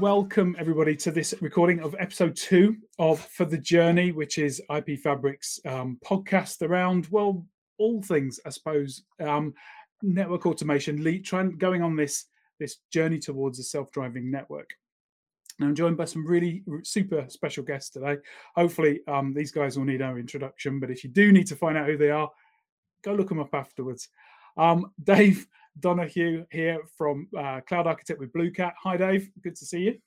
welcome everybody to this recording of episode two of For the Journey, which is IP Fabric's um, podcast around, well, all things, I suppose, um, network automation, lead, trying going on this this journey towards a self-driving network. Now, I'm joined by some really super special guests today. Hopefully, um, these guys will need no introduction, but if you do need to find out who they are, go look them up afterwards. Um, Dave Donohue here from uh, Cloud Architect with Blue Cat. Hi, Dave. Good to see you.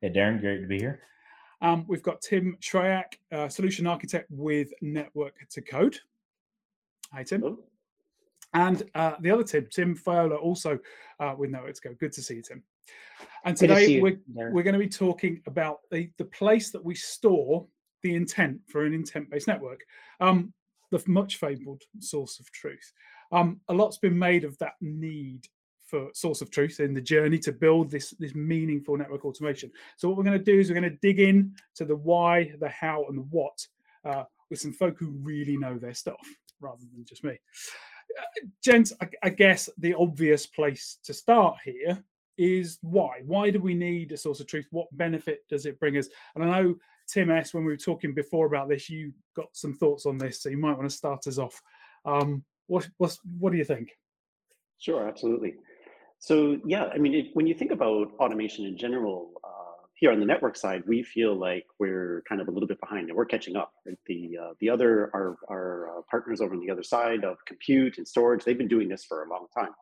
Hey, Daren. Great to be here. Um, we've got Tim Shreyack, uh, Solution Architect with Network to Code. Hi, Tim. Hello. And uh, the other Tim, Tim Fiola, also uh, with Network to Code. Good to see you, Tim. And today you, we're, we're going to be talking about the, the place that we store the intent for an intent based network, um, the much fabled source of truth. Um, a lot's been made of that need for source of truth in the journey to build this this meaningful network automation. So what we're going to do is we're going to dig in to the why, the how, and the what uh, with some folk who really know their stuff rather than just me. Uh, gents, I, I guess the obvious place to start here is why. Why do we need a source of truth? What benefit does it bring us? And I know Tim S, when we were talking before about this, you got some thoughts on this, so you might want to start us off. Um, what what what do you think? Sure, absolutely. So yeah, I mean, it, when you think about automation in general, uh, here on the network side, we feel like we're kind of a little bit behind, and we're catching up. Right? The uh, the other our our uh, partners over on the other side of compute and storage, they've been doing this for a long time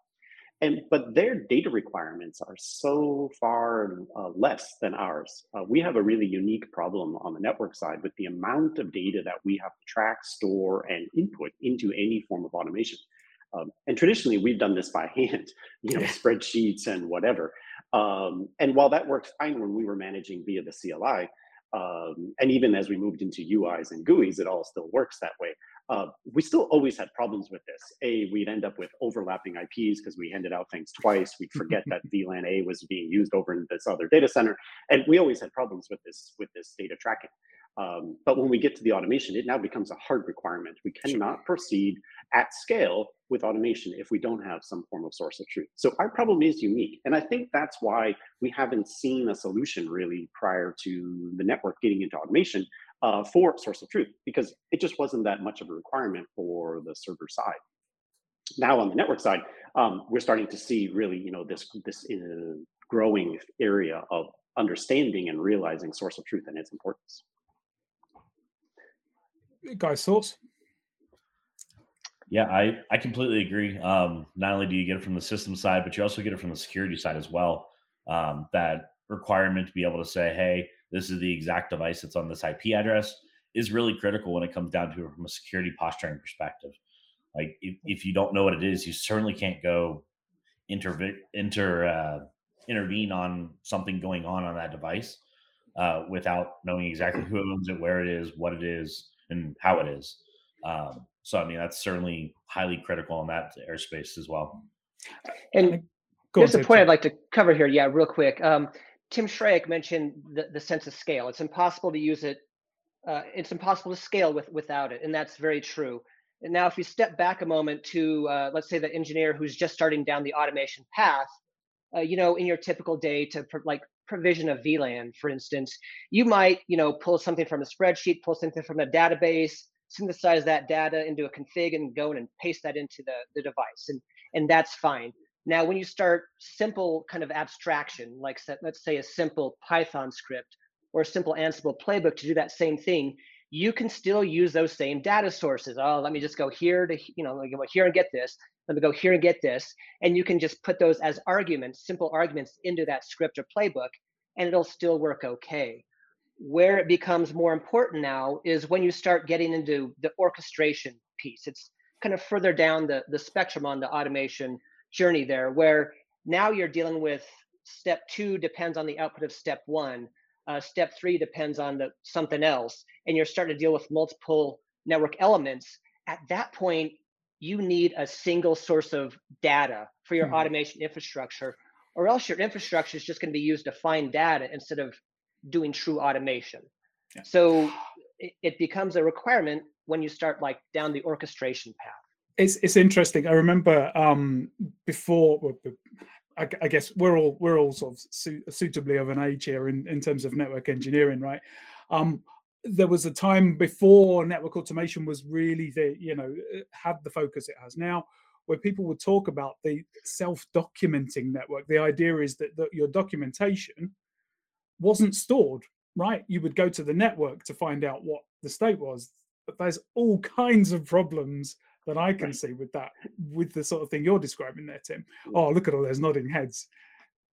and but their data requirements are so far uh, less than ours. Uh, we have a really unique problem on the network side with the amount of data that we have to track, store, and input into any form of automation. Um, and traditionally, we've done this by hand, you know, spreadsheets and whatever. Um, and while that worked fine when we were managing via the CLI, um, and even as we moved into UIs and GUIs, it all still works that way. Uh, we still always had problems with this. A, we'd end up with overlapping IPs because we handed out things twice. We'd forget that VLAN A was being used over in this other data center, and we always had problems with this with this data tracking. Um, but when we get to the automation, it now becomes a hard requirement. We cannot sure. proceed at scale with automation if we don't have some form of source of truth. So our problem is unique. And I think that's why we haven't seen a solution really prior to the network getting into automation uh, for source of truth, because it just wasn't that much of a requirement for the server side. Now on the network side, um, we're starting to see really, you know, this, this uh, growing area of understanding and realizing source of truth and its importance. Guys, thoughts? Yeah, I, I completely agree. Um, not only do you get it from the system side, but you also get it from the security side as well. Um, that requirement to be able to say, hey, this is the exact device that's on this IP address is really critical when it comes down to it from a security posturing perspective. Like if, if you don't know what it is, you certainly can't go inter, inter uh, intervene on something going on on that device uh, without knowing exactly who owns it, where it is, what it is, and how it is. Um, so, I mean, that's certainly highly critical in that airspace as well. And there's a point I'd like to cover here. Yeah, real quick. Um, Tim Shreyack mentioned the, the sense of scale. It's impossible to use it. Uh, it's impossible to scale with without it, and that's very true. And now, if you step back a moment to, uh, let's say, the engineer who's just starting down the automation path, uh, you know, in your typical day to like provision of VLAN, for instance, you might, you know, pull something from a spreadsheet, pull something from a database, synthesize that data into a config and go in and paste that into the, the device. And, and that's fine. Now, when you start simple kind of abstraction, like let's say a simple Python script or a simple Ansible playbook to do that same thing, you can still use those same data sources. Oh, let me just go here to, you know, go here and get this. Let me go here and get this. And you can just put those as arguments, simple arguments into that script or playbook, and it'll still work okay. Where it becomes more important now is when you start getting into the orchestration piece. It's kind of further down the, the spectrum on the automation journey there, where now you're dealing with step two depends on the output of step one. Uh, step three depends on the something else, and you're starting to deal with multiple network elements. At that point, you need a single source of data for your mm-hmm. automation infrastructure, or else your infrastructure is just going to be used to find data instead of doing true automation. Yeah. So it, it becomes a requirement when you start like down the orchestration path. It's it's interesting. I remember um, before I, I, guess we're all we're all sort of su- suitably of an age here in, in terms of network engineering, right? Um, there was a time before network automation was really the you know had the focus it has now where people would talk about the self-documenting network the idea is that, that your documentation wasn't stored right you would go to the network to find out what the state was but there's all kinds of problems that i can see with that with the sort of thing you're describing there tim oh look at all those nodding heads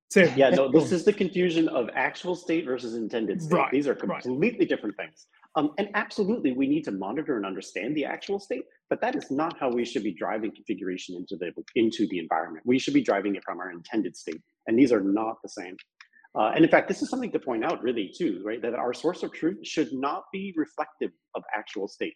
Tim. Yeah, no, this is the confusion of actual state versus intended state. Right, These are completely right. different things. Um, and absolutely, we need to monitor and understand the actual state, but that is not how we should be driving configuration into the into the environment. We should be driving it from our intended state, and these are not the same. Uh, and in fact, this is something to point out, really, too, right? That our source of truth should not be reflective of actual state.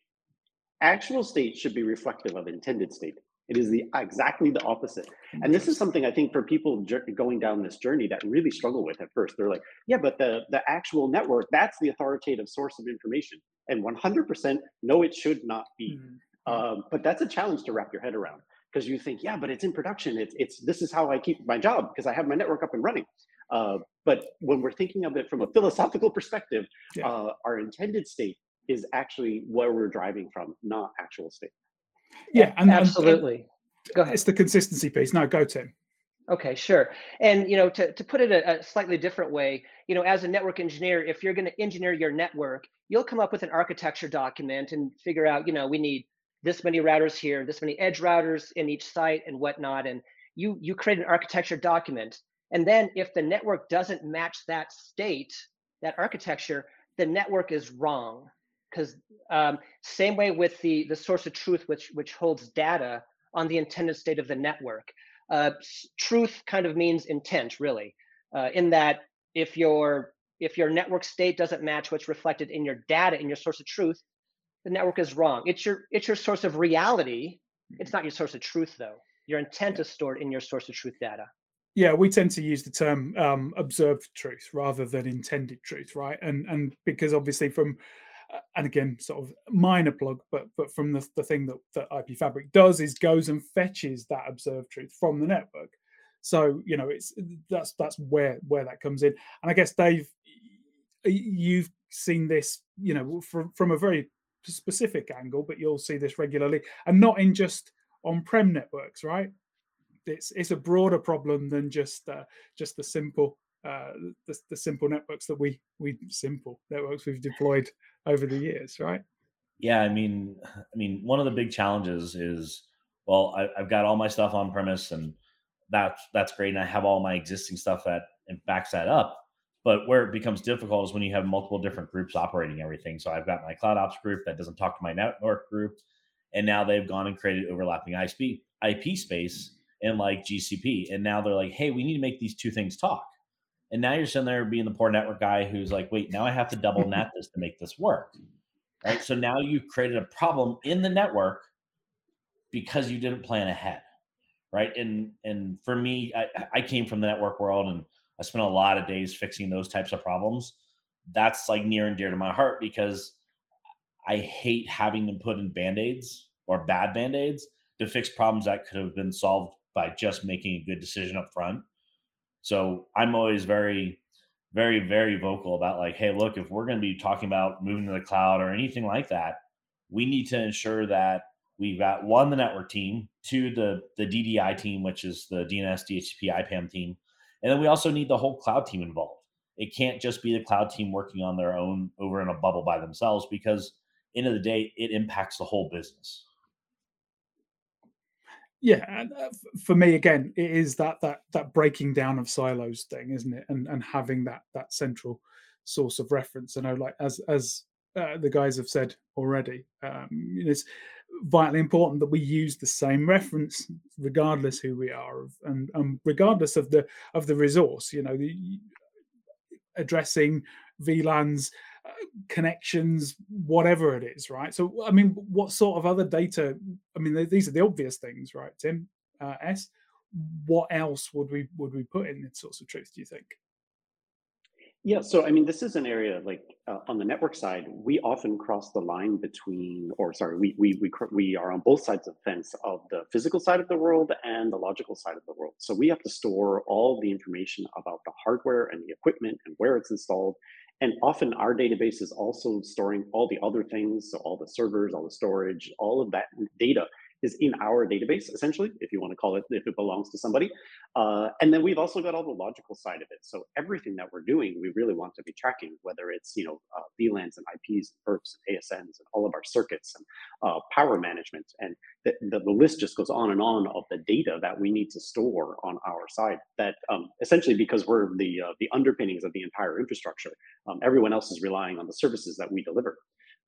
Actual state should be reflective of intended state. It is the exactly the opposite. And this is something I think for people going down this journey that really struggle with at first. They're like, yeah, but the the actual network, that's the authoritative source of information. And 100% no, it should not be. Mm-hmm. Um, but that's a challenge to wrap your head around because you think, yeah, but it's in production. It's it's this is how I keep my job because I have my network up and running. Uh, but when we're thinking of it from a philosophical perspective, yeah. uh, our intended state is actually where we're driving from, not actual state. Yeah, and, absolutely. And, go ahead. It's the consistency piece. No, go Tim. Okay, sure. And you know, to, to put it a, a slightly different way, you know, as a network engineer, if you're going to engineer your network, you'll come up with an architecture document and figure out, you know, we need this many routers here, this many edge routers in each site, and whatnot. And you you create an architecture document. And then if the network doesn't match that state, that architecture, the network is wrong because um, same way with the the source of truth which which holds data on the intended state of the network. Uh, truth kind of means intent really uh, in that if your if your network state doesn't match what's reflected in your data in your source of truth the network is wrong. It's your it's your source of reality. It's not your source of truth though. Your intent is stored in your source of truth data. Yeah we tend to use the term um, observed truth rather than intended truth right? And and because obviously from and again, sort of minor plug, but but from the, the thing that, that IP Fabric does is goes and fetches that observed truth from the network. So you know, it's that's that's where where that comes in. And I guess Dave, you've seen this, you know, from from a very specific angle, but you'll see this regularly, and not in just on-prem networks, right? It's it's a broader problem than just uh, just the simple uh, the, the simple networks that we we simple networks we've deployed over the years, right? Yeah, I mean, I mean, one of the big challenges is, well, I, have got all my stuff on premise, and that's that's great, and I have all my existing stuff that and backs that up. But where it becomes difficult is when you have multiple different groups operating everything. So I've got my cloud ops group that doesn't talk to my network group, and now they've gone and created overlapping IP IP space in like GCP, and now they're like, hey, we need to make these two things talk. And now you're sitting there being the poor network guy who's like, wait, now I have to double NAT this to make this work. Right. So now you've created a problem in the network because you didn't plan ahead. Right. And and for me, I, I came from the network world and I spent a lot of days fixing those types of problems. That's like near and dear to my heart because I hate having to put in band-aids or bad band-aids to fix problems that could have been solved by just making a good decision up front so I'm always very, very, very vocal about like, hey, look, if we're going to be talking about moving to the cloud or anything like that, we need to ensure that we've got one, the network team, two, the the DDI team, which is the DNS, DHCP, IPAM team, and then we also need the whole cloud team involved. It can't just be the cloud team working on their own over in a bubble by themselves because end of the day, it impacts the whole business yeah and uh, for me again it is that that that breaking down of silos thing isn't it? And and having that that central source of reference. I know like as as uh, the guys have said already um, it's vitally important that we use the same reference regardless who we are and, and regardless of the of the resource you know the, addressing vlans connections, whatever it is, right? So, I mean, what sort of other data? I mean, these are the obvious things, right, Tim? Uh, S. What else would we would we put in the source of truth? Do you think? Yeah, so I mean, this is an area like uh, on the network side, we often cross the line between, or sorry, we we we we are on both sides of the fence of the physical side of the world and the logical side of the world. So we have to store all the information about the hardware and the equipment and where it's installed. And often our database is also storing all the other things, so all the servers, all the storage, all of that data is in our database, essentially, if you want to call it, if it belongs to somebody. Uh, and then we've also got all the logical side of it. So everything that we're doing, we really want to be tracking, whether it's, you know, uh, VLANs and IPs, and perps, and ASNs, and all of our circuits and uh, power management. And the, the, the, list just goes on and on of the data that we need to store on our side that um, essentially because we're the, uh, the underpinnings of the entire infrastructure, um, everyone else is relying on the services that we deliver.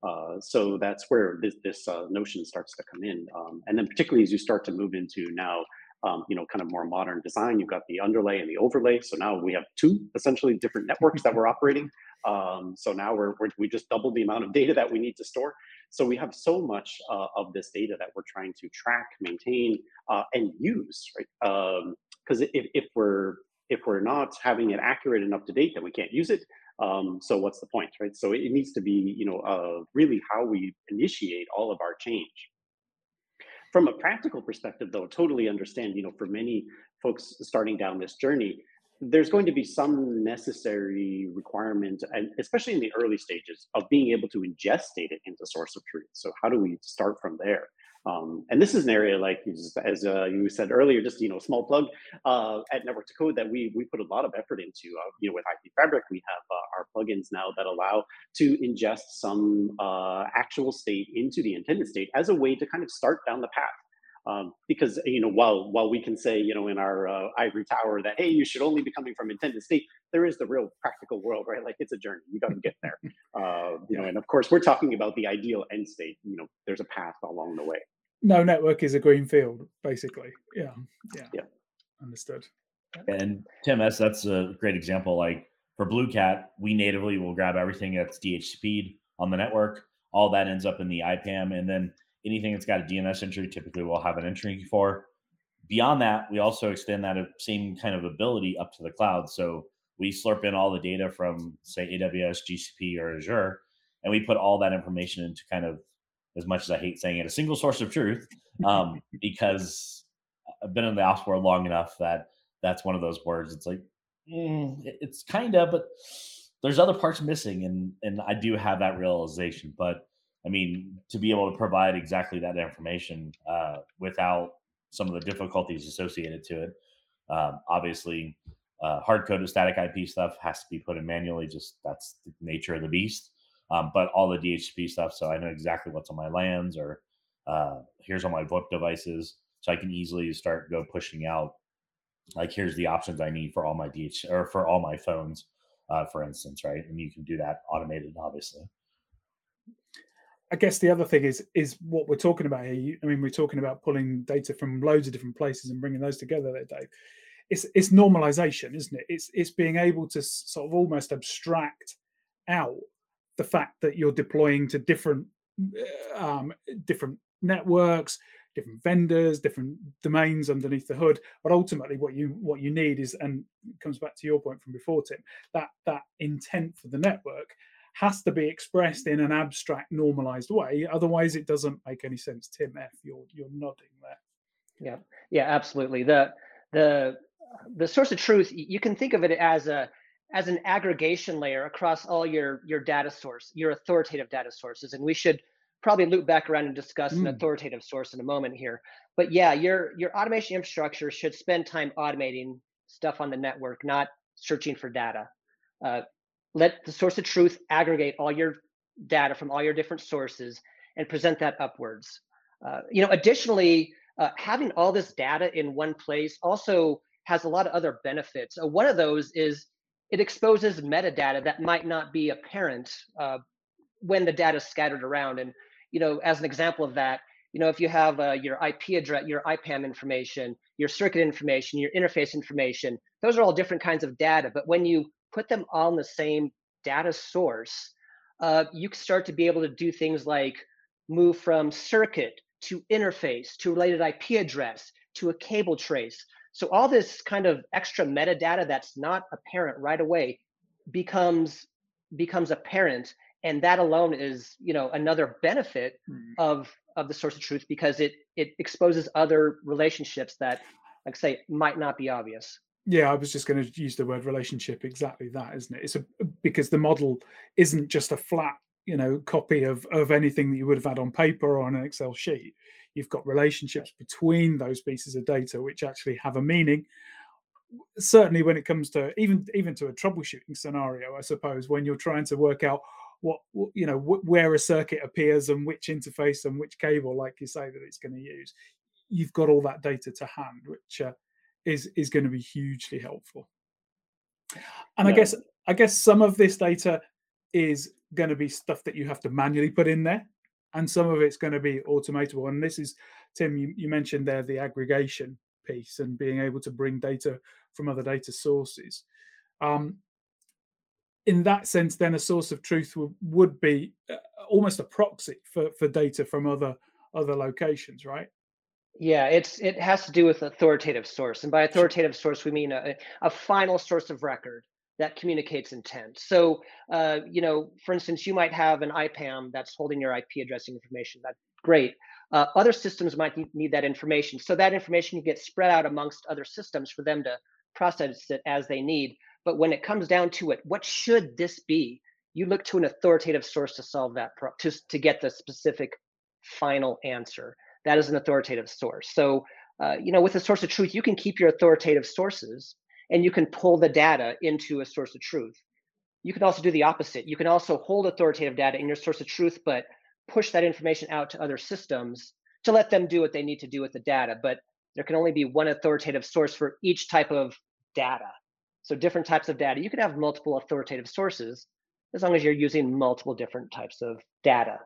Uh, so that's where this, this uh, notion starts to come in. Um, and then particularly as you start to move into now, um, you know, kind of more modern design, you've got the underlay and the overlay. So now we have two essentially different networks that we're operating. Um, so now we're, we're, we just doubled the amount of data that we need to store. So we have so much uh, of this data that we're trying to track, maintain, uh, and use, right? Because um, if, if we're if we're not having it accurate up to date, then we can't use it. Um, so what's the point, right? So it needs to be, you know, uh, really how we initiate all of our change. From a practical perspective, though, totally understand, you know, for many folks starting down this journey, there's going to be some necessary requirement, and especially in the early stages, of being able to ingest data into source of truth. So how do we start from there? Um, and this is an area like as uh, you said earlier, just you know, small plug uh, at Network to Code that we we put a lot of effort into. Uh, you know, with IP Fabric, we have uh, our plugins now that allow to ingest some uh, actual state into the intended state as a way to kind of start down the path. Um, because you know while while we can say you know in our uh, ivory tower that hey you should only be coming from intended state there is the real practical world right? Like it's a journey. You got to get there. Uh, you know and of course we're talking about the ideal end state. You know there's a path along the way no network is a green field basically. Yeah yeah. Yeah. Understood. And tim that's that's a great example. Like for blue cat we natively will grab everything that's dhcp on the network. All that ends up in the ipam and then anything that's got a DNS entry, typically we'll have an entry for. Beyond that, we also extend that uh, same kind of ability up to the cloud. So we slurp in all the data from, say, AWS, GCP, or Azure, and we put all that information into kind of, as much as I hate saying it, a single source of truth, um, because I've been in the ops world long enough that that's one of those words. It's like, mm, it's kind of, but there's other parts missing, and and I do have that realization, but I mean, to be able to provide exactly that information uh, without some of the difficulties associated to it. Um, obviously, uh, hard coded static IP stuff has to be put in manually, just that's the nature of the beast. Um, but all the DHCP stuff, so I know exactly what's on my LANs or uh, here's all my VoIP devices, so I can easily start go pushing out. Like here's the options I need for all my DH or for all my phones, uh, for instance, right? And you can do that automated, obviously. I guess the other thing is is what we're talking about here. I mean, we're talking about pulling data from loads of different places and bringing those together. There, Dave. It's it's normalization, isn't it? It's it's being able to sort of almost abstract out the fact that you're deploying to different uh, um, different networks, different vendors, different domains underneath the hood. But ultimately, what you what you need is, and comes back to your point from before, Tim, that that intent for the network has to be expressed in an abstract, normalized way. Otherwise, it doesn't make any sense. Tim F, you're you're nodding there. Yeah, yeah, absolutely. The the the source of truth, you can think of it as a as an aggregation layer across all your your data source, your authoritative data sources, and we should probably loop back around and discuss mm. an authoritative source in a moment here. But yeah, your your automation infrastructure should spend time automating stuff on the network, not searching for data. Uh, let the source of truth aggregate all your data from all your different sources and present that upwards. Uh, you know, additionally, uh, having all this data in one place also has a lot of other benefits. Uh, one of those is it exposes metadata that might not be apparent uh, when the data is scattered around. And you know, as an example of that, you know, if you have uh, your IP address, your IPAM information, your circuit information, your interface information, those are all different kinds of data. But when you put them all in the same data source, uh, you can start to be able to do things like move from circuit to interface to related IP address to a cable trace. So all this kind of extra metadata that's not apparent right away becomes becomes apparent and that alone is you know another benefit mm. of of the source of truth because it it exposes other relationships that like say might not be obvious. Yeah i was just going to use the word relationship exactly that isn't it? It's a because the model isn't just a flat you know copy of of anything that you would have had on paper or on an excel sheet you've got relationships between those pieces of data which actually have a meaning. Certainly when it comes to even even to a troubleshooting scenario i suppose when you're trying to work out what, you know where a circuit appears and which interface and which cable like you say that it's going to use you've got all that data to hand which uh, is is going to be hugely helpful. And yeah. i guess i guess some of this data is going to be stuff that you have to manually put in there and some of it's going to be automatable and this is tim you, you mentioned there the aggregation piece and being able to bring data from other data sources. Um, in that sense then a source of truth would, would be uh, almost a proxy for, for data from other other locations right? Yeah, it's it has to do with authoritative source, and by authoritative source we mean a, a final source of record that communicates intent. So, uh, you know, for instance, you might have an IPAM that's holding your IP addressing information. That's great. Uh, other systems might need that information, so that information can get spread out amongst other systems for them to process it as they need. But when it comes down to it, what should this be? You look to an authoritative source to solve that pro- to to get the specific final answer that is an authoritative source. So, uh, you know, with a source of truth, you can keep your authoritative sources and you can pull the data into a source of truth. You can also do the opposite. You can also hold authoritative data in your source of truth, but push that information out to other systems to let them do what they need to do with the data. But there can only be one authoritative source for each type of data. So different types of data. You can have multiple authoritative sources as long as you're using multiple different types of data.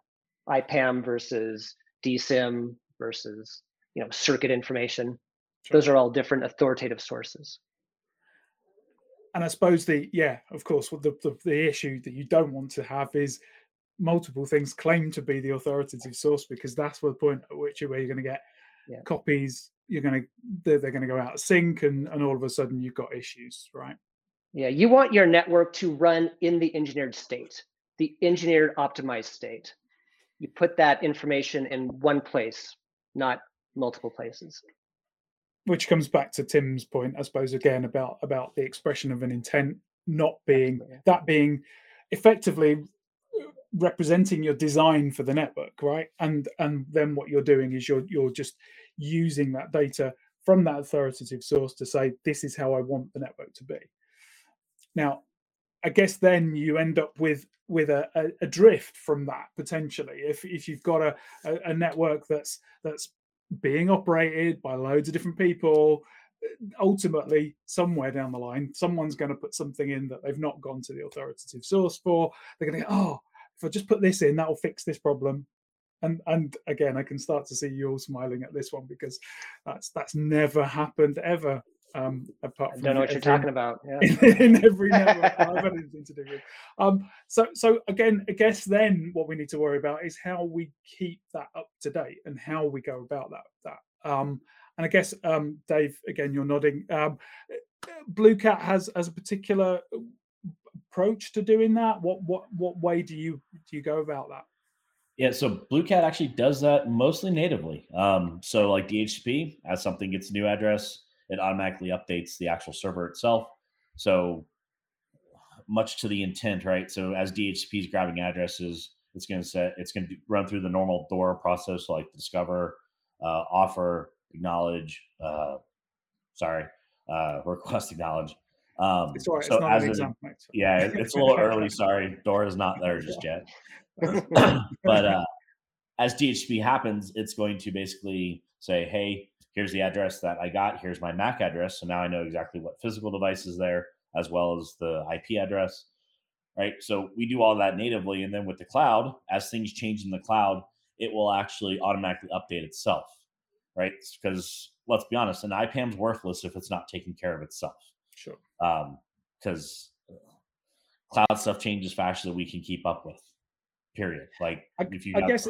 IPAM versus DCIM versus you know circuit information. Sure. Those are all different authoritative sources. And I suppose the yeah, of course, the, the the issue that you don't want to have is multiple things claim to be the authoritative source because that's the point at which where you're going to get yeah. copies you're going to they're, they're, going to go out of sync and and all of a sudden you've got issues right yeah you want your network to run in the engineered state the engineered optimized state you put that information in one place not multiple places. Which comes back to Tim's point, I suppose, again about about the expression of an intent not being that being effectively uh, representing your design for the network, right? And and then what you're doing is you're you're just using that data from that authoritative source to say this is how I want the network to be. Now, I guess then you end up with with a, a, a, drift from that potentially if if you've got a, a, a, network that's that's being operated by loads of different people ultimately somewhere down the line someone's going to put something in that they've not gone to the authoritative source for. They're going to go oh if i just put this in that'll fix this problem. And and again i can start to see you all smiling at this one because that's that's never happened ever um, apart from I don't know what you're talking about. Yeah. In, in every network I've had anything to do with. Um, so, so again, I guess then what we need to worry about is how we keep that up to date and how we go about that. That. Um, and I guess um, Dave, again, you're nodding. Um, Blue Cat has has a particular approach to doing that. What what what way do you do you go about that? Yeah, so Blue Cat actually does that mostly natively. Um, so like DHCP, as something gets a new address, it automatically updates the actual server itself. So much to the intent, right? So as DHCP is grabbing addresses, it's going to set, it's going to run through the normal DORA process, like discover, uh, offer, acknowledge, uh, sorry, uh, request, acknowledge. Um, it's, so as. Yeah, it's a little early. Sorry, DORA is not there just yet. but uh, as DHCP happens, it's going to basically say, hey, here's the address that I got. Here's my MAC address. So now I know exactly what physical device is there, as well as the IP address. Right. So we do all that natively. And then with the cloud, as things change in the cloud, it will actually automatically update itself. Right. Because let's be honest, an IPAM's worthless if it's not taking care of itself. Sure. Because um, cloud stuff changes faster than we can keep up with period. Like I, if you I guess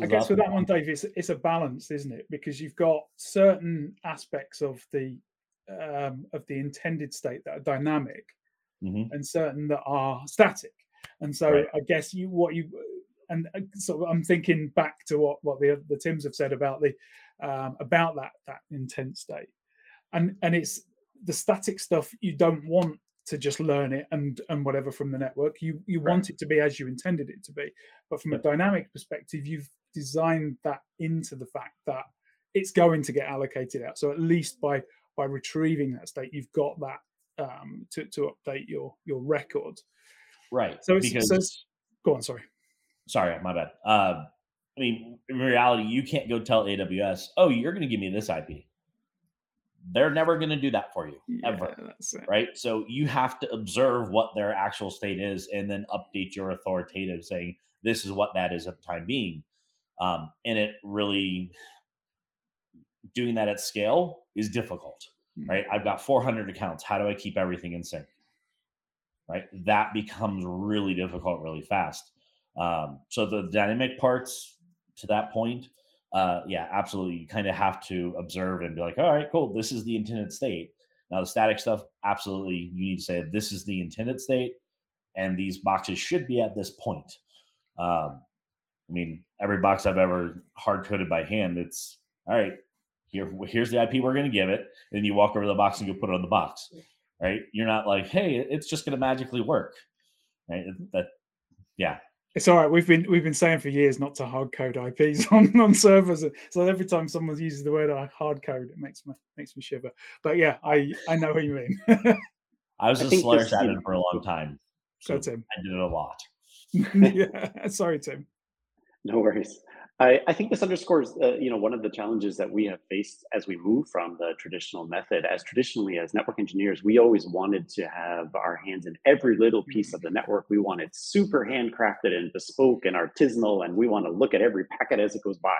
I guess with that one, Dave, it's it's a balance, isn't it? Because you've got certain aspects of the um, of the intended state that are dynamic, mm-hmm. and certain that are static. And so right. I guess you what you and uh, so I'm thinking back to what what the the Tims have said about the um, about that that intent state, and and it's the static stuff you don't want to just learn it and and whatever from the network. You you right. want it to be as you intended it to be, but from a dynamic perspective, you've designed that into the fact that it's going to get allocated out. So at least by by retrieving that state, you've got that um, to to update your your record. Right. So it's, because, so it's, go on. Sorry. Sorry, my bad. Uh, I mean, in reality, you can't go tell AWS, "Oh, you're going to give me this IP." They're never going to do that for you yeah, ever, right? So you have to observe what their actual state is, and then update your authoritative, saying this is what that is at the time being. Um, and it really doing that at scale is difficult, mm-hmm. right? I've got 400 accounts. How do I keep everything in sync? Right, that becomes really difficult really fast. Um, so the dynamic parts to that point, uh, yeah, absolutely. You kind of have to observe and be like, all right, cool. This is the intended state. Now the static stuff, absolutely, you need to say this is the intended state, and these boxes should be at this point. Um, I mean, every box I've ever hard coded by hand, it's all right. Here, here's the IP we're going to give it, and you walk over the box and you put it on the box, right? You're not like, hey, it's just going to magically work, right? That, yeah, it's all right. We've been we've been saying for years not to hard code IPs on, on servers. So every time someone uses the word hard code, it makes me makes me shiver. But yeah, I I know what you mean. I was I a Solaris admin for a long time. So Tim. I did it a lot. yeah, sorry, Tim. No worries. I, I, think this underscores, uh, you know, one of the challenges that we have faced as we move from the traditional method. As traditionally, as network engineers, we always wanted to have our hands in every little piece of the network. We want it super handcrafted and bespoke and artisanal, and we want to look at every packet as it goes by.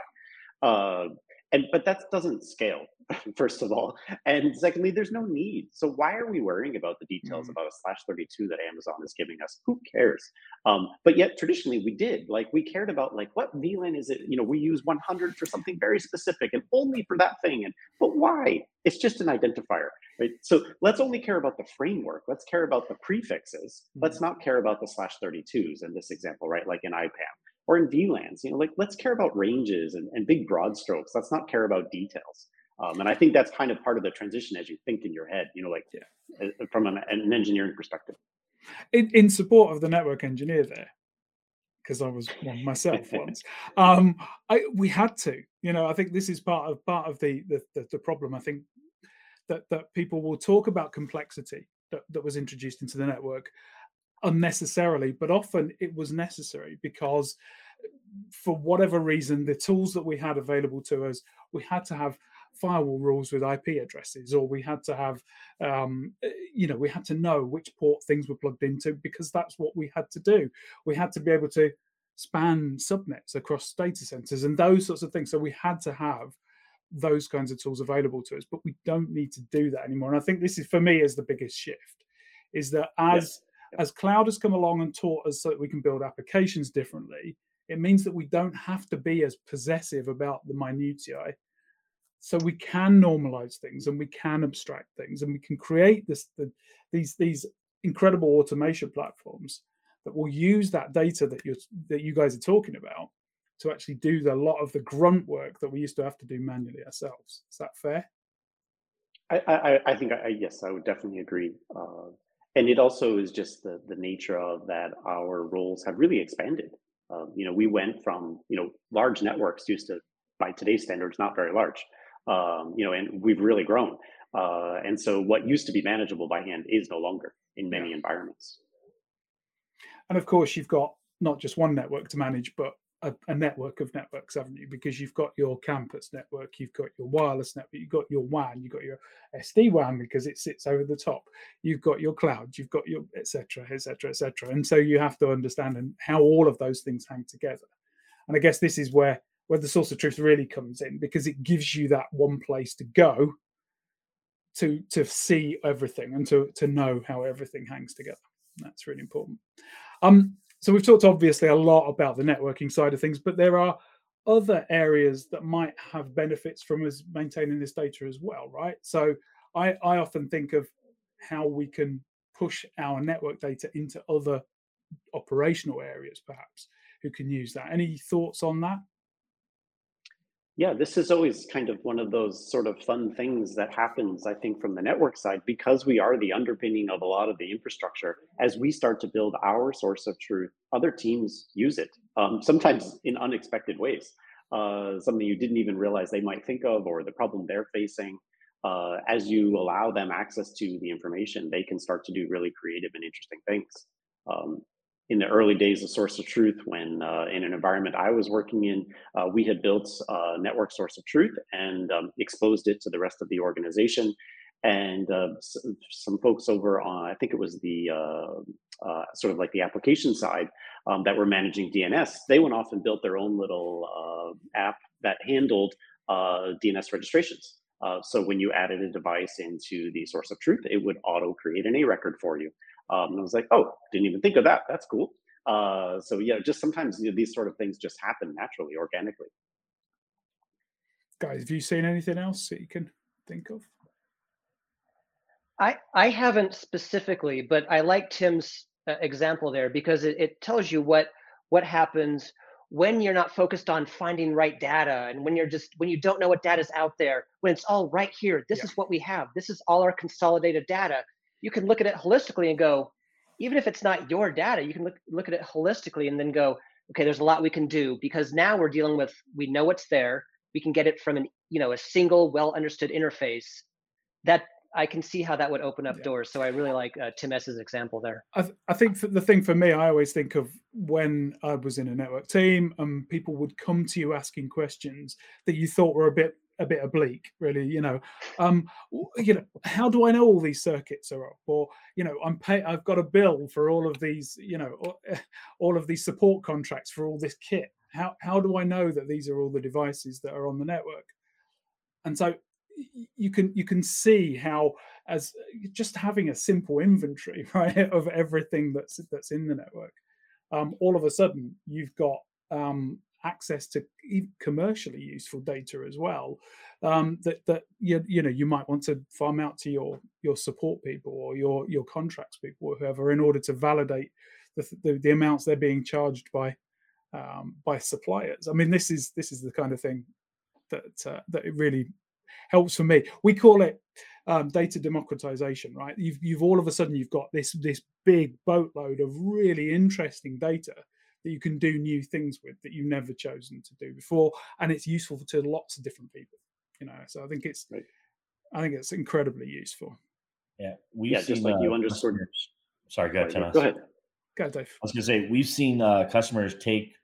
Uh, and but that doesn't scale first of all and secondly there's no need. So why are we worrying about the details mm-hmm. about a slash 32 that amazon is giving us? Who cares? Um, but yet traditionally we did like we cared about like what vlan is it you know we use 100 for something very specific and only for that thing and but why? It's just an identifier right? So let's only care about the framework. Let's care about the prefixes. Mm-hmm. let's not care about the slash 32s in this example right? Like in ipam or in VLANs, you know, like let's care about ranges and, and big broad strokes. Let's not care about details. Um, and I think that's kind of part of the transition as you think in your head, you know, like yeah. Uh, from an, an, engineering perspective. In, in support of the network engineer there, because I was one myself once, um, I, we had to, you know, I think this is part of part of the, the, the, the problem. I think that, that people will talk about complexity that, that was introduced into the network unnecessarily, but often it was necessary because for whatever reason, the tools that we had available to us, we had to have firewall rules with IP addresses, or we had to have, um, eh, you know, we had to know which port things were plugged into because that's what we had to do. We had to be able to span subnets across data centers and those sorts of things. So we had to have those kinds of tools available to us, but we don't need to do that anymore. And I think this is for me is the biggest shift, is that as as cloud has come along and taught us so that we can build applications differently, it means that we don't have to be as possessive about the minutiae. So we can normalize things and we can abstract things and we can create this the, these these incredible automation platforms that will use that data that you that you guys are talking about to actually do the, a lot of the grunt work that we used to have to do manually ourselves. Is that fair? I, I, I think I, yes, I would definitely agree. Uh, and it also is just the, the nature of that our roles have really expanded. Um, you know, we went from, you know, large networks used to, by today's standards, not very large, um, you know, and we've really grown. Uh, and so what used to be manageable by hand is no longer in many yeah. environments. And of course, you've got not just one network to manage, but a, a, network of networks, haven't you? Because you've got your campus network, you've got your wireless network, you've got your WAN, you've got your SD WAN because it sits over the top. You've got your cloud, you've got your etc. etc. etc. And so you have to understand and how all of those things hang together. And I guess this is where where the source of truth really comes in because it gives you that one place to go to to see everything and to to know how everything hangs together. That's really important. Um, so we've talked obviously a lot about the networking side of things, but there are other areas that might have benefits from us maintaining this data as well, right? So I, I often think of how we can push our network data into other operational areas, perhaps, who can use that. Any thoughts on that? Yeah, this is always kind of one of those sort of fun things that happens, I think, from the network side, because we are the underpinning of a lot of the infrastructure. As we start to build our source of truth, other teams use it, um, sometimes in unexpected ways. Uh, something you didn't even realize they might think of, or the problem they're facing. Uh, as you allow them access to the information, they can start to do really creative and interesting things. Um, in the early days of Source of Truth, when uh, in an environment I was working in, uh, we had built a network source of truth and um, exposed it to the rest of the organization. And uh, some folks over on, I think it was the uh, uh, sort of like the application side um, that were managing DNS, they went off and built their own little uh, app that handled DNS registrations. so when you added a device into the source of truth, it would auto create an A record for you. Um, and I was like, oh, didn't even think of that. That's cool. Uh, so yeah, just sometimes you know, these sort of things just happen naturally, organically. Guys, have you seen anything else that you can think of? I I haven't specifically, but I like Tim's uh, example there because it, it tells you what what happens when you're not focused on finding right data and when you're just when you don't know what data is out there when it's all right here this yeah. is what we have this is all our consolidated data you can look at it holistically and go, even if it's not your data, you can look look at it holistically and then go, okay, there's a lot we can do because now we're dealing with we know what's there. We can get it from an you know a single well understood interface. That I can see how that would open up yeah. doors. So I really like uh, Tim S's example there. I, th- I think the thing for me, I always think of when I was in a network team and people would come to you asking questions that you thought were a bit a bit oblique, really. You know, um, you know, how do I know all these circuits are up? Or you know, I'm pay I've got a bill for all of these, you know, all of these support contracts for all this kit. How how do I know that these are all the devices that are on the network? And so you can you can see how as just having a simple inventory right of everything that's that's in the network um, all of a sudden you've got um, access to commercially useful data as well um, that that you, you know you might want to farm out to your your support people or your your contracts people or whoever in order to validate the, the, the amounts they're being charged by um, by suppliers. I mean, this is this is the kind of thing that uh, that it really helps for me. We call it um, data democratization, right? You've you've all of a sudden you've got this this big boatload of really interesting data that you can do new things with that you've never chosen to do before, and it's useful to lots of different people. You know, so I think it's right. I think it's incredibly useful. Yeah, we yeah, just like uh, you understood. Sorry, go ahead, Go ahead. Go ahead, Dave. I was going to say we've seen uh, customers take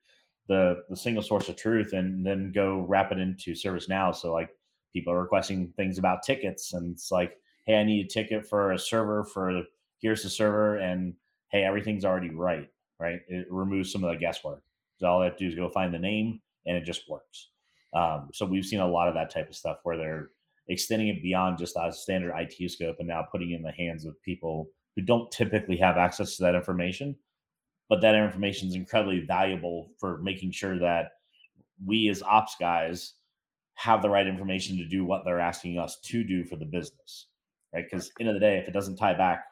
the the single source of truth and then go wrap it into ServiceNow. So like people are requesting things about tickets, and it's like, hey, I need a ticket for a server for here's the server, and hey, everything's already right right? It removes some of the guesswork. So all they have to do is go find the name and it just works. Um, so we've seen a lot of that type of stuff where they're extending it beyond just a standard IT scope and now putting it in the hands of people who don't typically have access to that information. But that information is incredibly valuable for making sure that we as ops guys have the right information to do what they're asking us to do for the business, right? Because end of the day, if it doesn't tie back,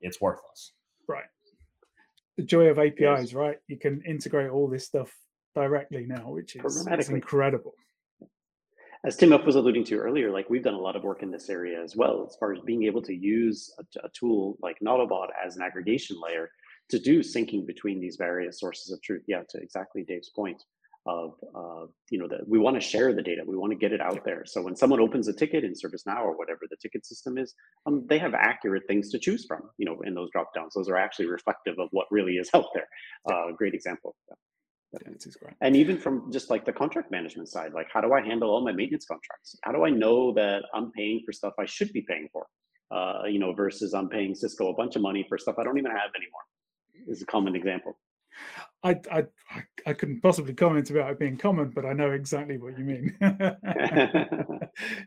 it's worthless. The joy of APIs, yes. right? You can integrate all this stuff directly now, which is, is incredible. As Tim F was alluding to earlier, like we've done a lot of work in this area as well, as far as being able to use a, a tool like Nautobot as an aggregation layer to do syncing between these various sources of truth. Yeah, to exactly Dave's point of uh, you know that we want to share the data we want to get it out there so when someone opens a ticket in ServiceNow or whatever the ticket system is um, they have accurate things to choose from you know in those drop downs those are actually reflective of what really is out there uh, great example yeah. And even from just like the contract management side, like how do I handle all my maintenance contracts? How do I know that I'm paying for stuff I should be paying for? Uh, you know, versus I'm paying Cisco a bunch of money for stuff I don't even have anymore. Is a common example. I, I I couldn't possibly comment about it being common, but I know exactly what you mean. yeah,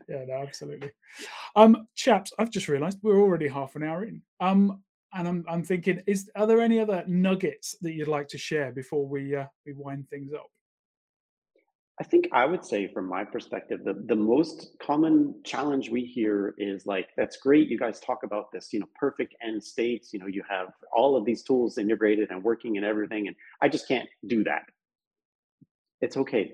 no, absolutely. Um, chaps, I've just realised we're already half an hour in. Um, and I'm I'm thinking, is are there any other nuggets that you'd like to share before we uh, we wind things up? I think I would say, from my perspective, the, the most common challenge we hear is like, that's great. You guys talk about this, you know, perfect end states. You know, you have all of these tools integrated and working and everything. And I just can't do that. It's okay.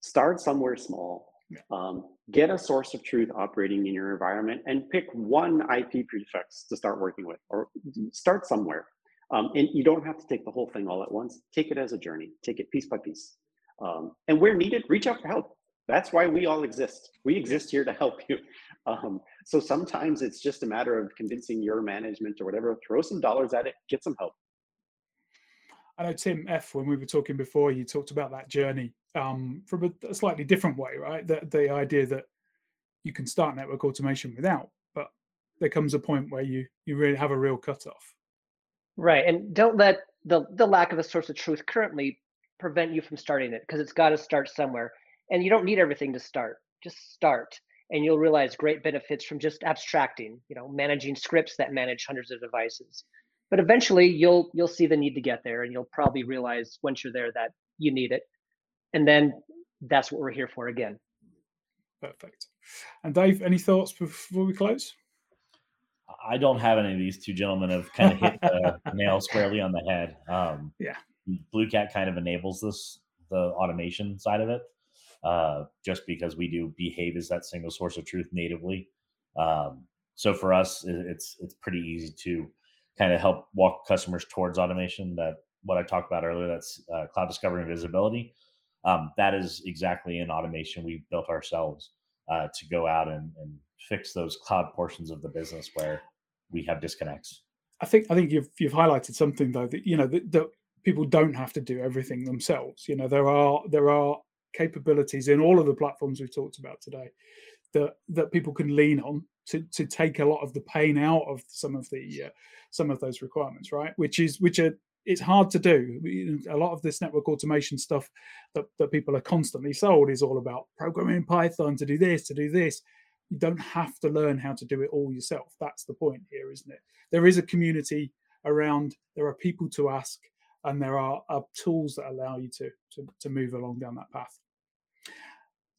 Start somewhere small. Um, get a source of truth operating in your environment and pick one IP prefix to start working with or start somewhere. Um, and you don't have to take the whole thing all at once. Take it as a journey, take it piece by piece. Um, and where needed, reach out for help. That's why we all exist. We exist here to help you. Um, so sometimes it's just a matter of convincing your management or whatever, throw some dollars at it, get some help. I know Tim F, when we were talking before, you talked about that journey um, from a, a, slightly different way, right? The, the idea that you can start network automation without, but there comes a point where you you really have a real cutoff. Right, and don't let the the lack of a source of truth currently prevent you from starting it because it's got to start somewhere, and you don't need everything to start. Just start, and you'll realize great benefits from just abstracting. You know, managing scripts that manage hundreds of devices but eventually you'll you'll see the need to get there and you'll probably realize once you're there that you need it and then that's what we're here for again perfect and dave any thoughts before we close i don't have any of these two gentlemen have kind of hit the nail squarely on the head um, yeah BlueCat kind of enables this the automation side of it uh, just because we do behave as that single source of truth natively um, so for us it's it's pretty easy to kind of help walk customers towards automation that what I talked about earlier, that's uh, cloud discovery and visibility. Um, that is exactly an automation we built ourselves uh, to go out and, and, fix those cloud portions of the business where we have disconnects. I think I think you've you've highlighted something though that you know that, that people don't have to do everything themselves. You know there are there are capabilities in all of the platforms we've talked about today that that people can lean on to to take a lot of the pain out of some of the uh, some of those requirements, right? Which is which are it's hard to do. A lot of this network automation stuff that, that people are constantly sold is all about programming Python to do this, to do this. You don't have to learn how to do it all yourself. That's the point here, isn't it? There is a community around, there are people to ask, and there are, are tools that allow you to, to, to move along down that path.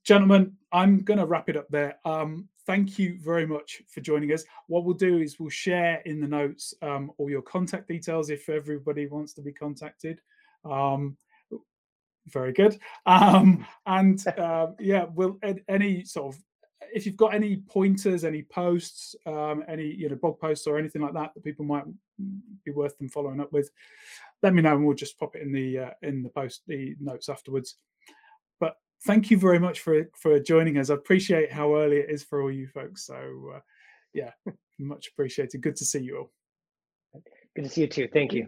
Gentlemen, I'm going to wrap it up there. Um, thank you very much for joining us. What we'll do is we'll share in the notes um, all your contact details if everybody wants to be contacted. Um, very good. Um, and uh, yeah, we'll any sort of if you've got any pointers, any posts, um, any you know blog posts or anything like that that people might be worth them following up with, let me know and we'll just pop it in the uh, in the post the notes afterwards But thank you very much for for joining us. I appreciate how early it is for all you folks. So uh, yeah, much appreciated. Good to see you all. Good to see you too. Thank you.